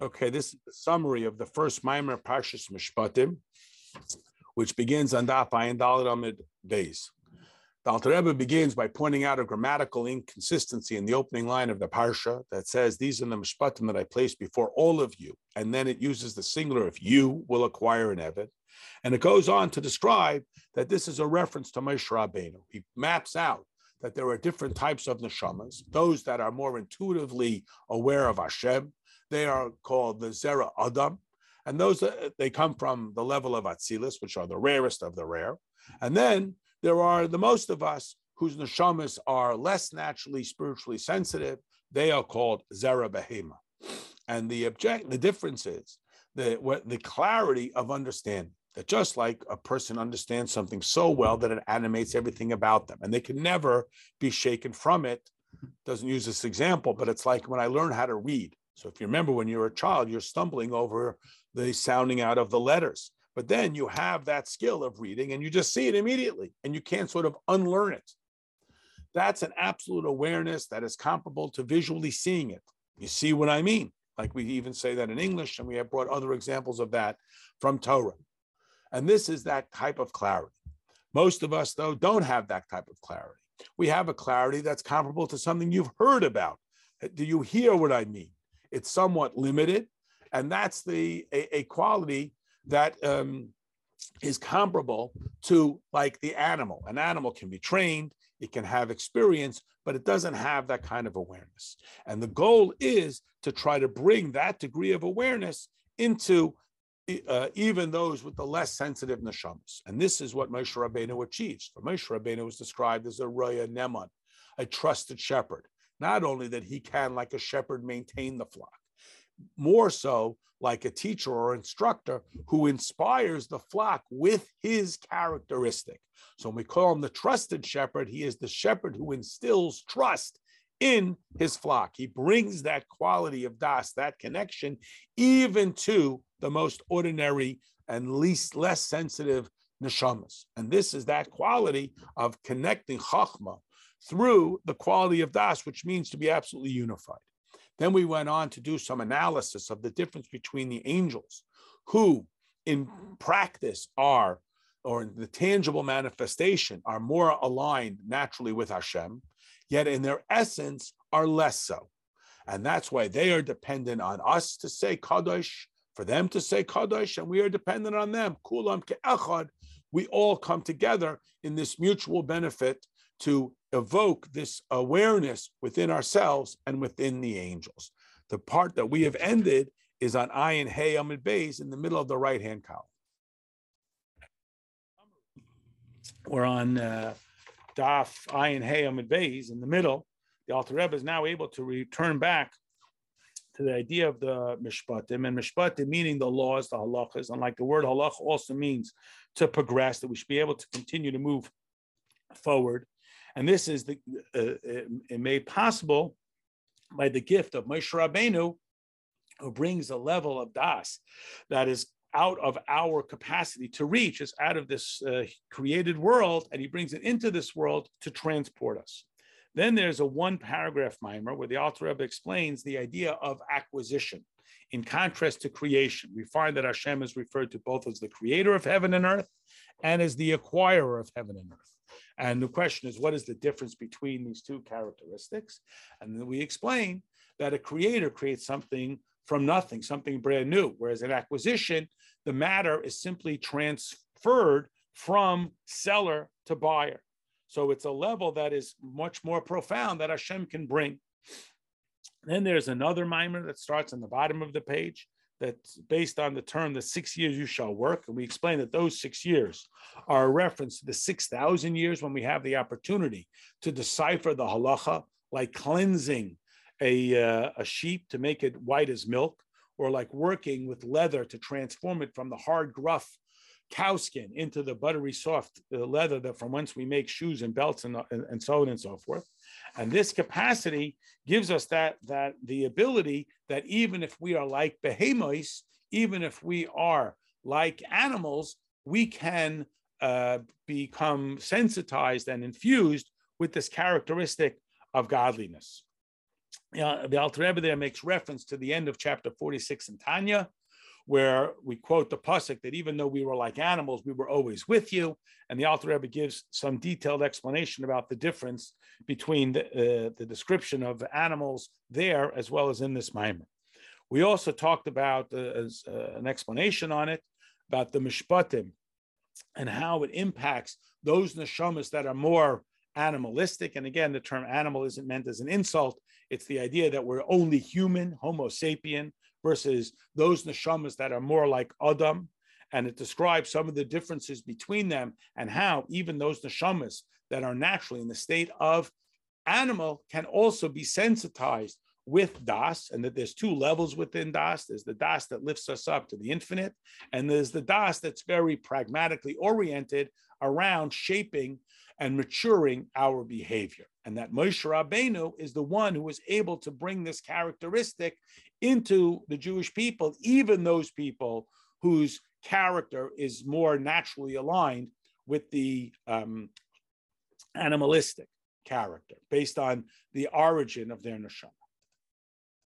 Okay, this is the summary of the first Maimer Parshas Mishpatim, which begins on Daf Ayin Daled Amid Beis. The Alter Rebbe begins by pointing out a grammatical inconsistency in the opening line of the Parsha that says, These are the Mishpatim that I placed before all of you. And then it uses the singular of you will acquire an Eved. And it goes on to describe that this is a reference to Moshe Rabbeinu. He maps out that there are different types of neshamas, those that are more intuitively aware of Hashem, they are called the Zera Adam. And those uh, they come from the level of Atzilus, which are the rarest of the rare. And then there are the most of us whose neshamas are less naturally spiritually sensitive. They are called Zera Behema. And the object, the difference is the, the clarity of understanding that just like a person understands something so well that it animates everything about them and they can never be shaken from it doesn't use this example but it's like when i learned how to read so if you remember when you're a child, you're stumbling over the sounding out of the letters. But then you have that skill of reading and you just see it immediately and you can't sort of unlearn it. That's an absolute awareness that is comparable to visually seeing it. You see what I mean? Like we even say that in English, and we have brought other examples of that from Torah. And this is that type of clarity. Most of us, though, don't have that type of clarity. We have a clarity that's comparable to something you've heard about. Do you hear what I mean? It's somewhat limited, and that's the a, a quality that um, is comparable to like the animal. An animal can be trained, it can have experience, but it doesn't have that kind of awareness. And the goal is to try to bring that degree of awareness into uh, even those with the less sensitive neshamas. And this is what Moshe Rabbeinu achieves. For Moshe Rabbeinu was described as a Raya neman, a trusted shepherd. Not only that he can, like a shepherd, maintain the flock, more so like a teacher or instructor who inspires the flock with his characteristic. So when we call him the trusted shepherd, he is the shepherd who instills trust in his flock. He brings that quality of das, that connection, even to the most ordinary and least less sensitive neshamas. And this is that quality of connecting chachma through the quality of das, which means to be absolutely unified. Then we went on to do some analysis of the difference between the angels, who in practice are, or in the tangible manifestation, are more aligned naturally with Hashem, yet in their essence are less so. And that's why they are dependent on us to say Kadosh, for them to say Kadosh, and we are dependent on them. Kulam ke'echad. We all come together in this mutual benefit to evoke this awareness within ourselves and within the angels. The part that we have ended is on Ayin Hey Amid Beis in the middle of the right hand column. We're on uh, Daf Ayin Hey Amid Beis in the middle. The Alter Rebbe is now able to return back to the idea of the mishpatim and mishpatim meaning the laws, the halachas, and like the word halach also means to progress, that we should be able to continue to move forward. And this is the, uh, uh, made possible by the gift of Moshe Rabbeinu, who brings a level of das that is out of our capacity to reach, is out of this uh, created world, and he brings it into this world to transport us. Then there's a one paragraph mimer where the Alter Rebbe explains the idea of acquisition. In contrast to creation, we find that Hashem is referred to both as the creator of heaven and earth and as the acquirer of heaven and earth. And the question is, what is the difference between these two characteristics? And then we explain that a creator creates something from nothing, something brand new, whereas an acquisition, the matter is simply transferred from seller to buyer. So it's a level that is much more profound that Hashem can bring. Then there's another mimer that starts on the bottom of the page that's based on the term the six years you shall work. And we explain that those six years are a reference to the 6,000 years when we have the opportunity to decipher the halacha, like cleansing a, uh, a sheep to make it white as milk, or like working with leather to transform it from the hard, gruff cow skin into the buttery soft uh, leather that from whence we make shoes and belts and, and, and, so on and so forth and this capacity gives us that that the ability that even if we are like behemoths even if we are like animals we can uh, become sensitized and infused with this characteristic of godliness. Uh, the Alter Rebbe there makes reference to the end of chapter 46 in Tanya, where we quote the pasuk that even though we were like animals, we were always with you. And the Alter Rebbe gives some detailed explanation about the difference between the, uh, the description of animals there as well as in this mimer. We also talked about uh, uh, an explanation on it about the mishpatim and how it impacts those neshamas that are more animalistic. And again, the term animal isn't meant as an insult. It's the idea that we're only human, Homo sapien, versus those neshamas that are more like Adam. And it describes some of the differences between them and how even those neshamas that are naturally in the state of animal can also be sensitized with das, and that there's two levels within das. There's the das that lifts us up to the infinite, and there's the das that's very pragmatically oriented around shaping and maturing our behavior. And that Moshe Rabbeinu is the one who was able to bring this characteristic into the Jewish people, even those people whose character is more naturally aligned with the um, animalistic character based on the origin of their neshama.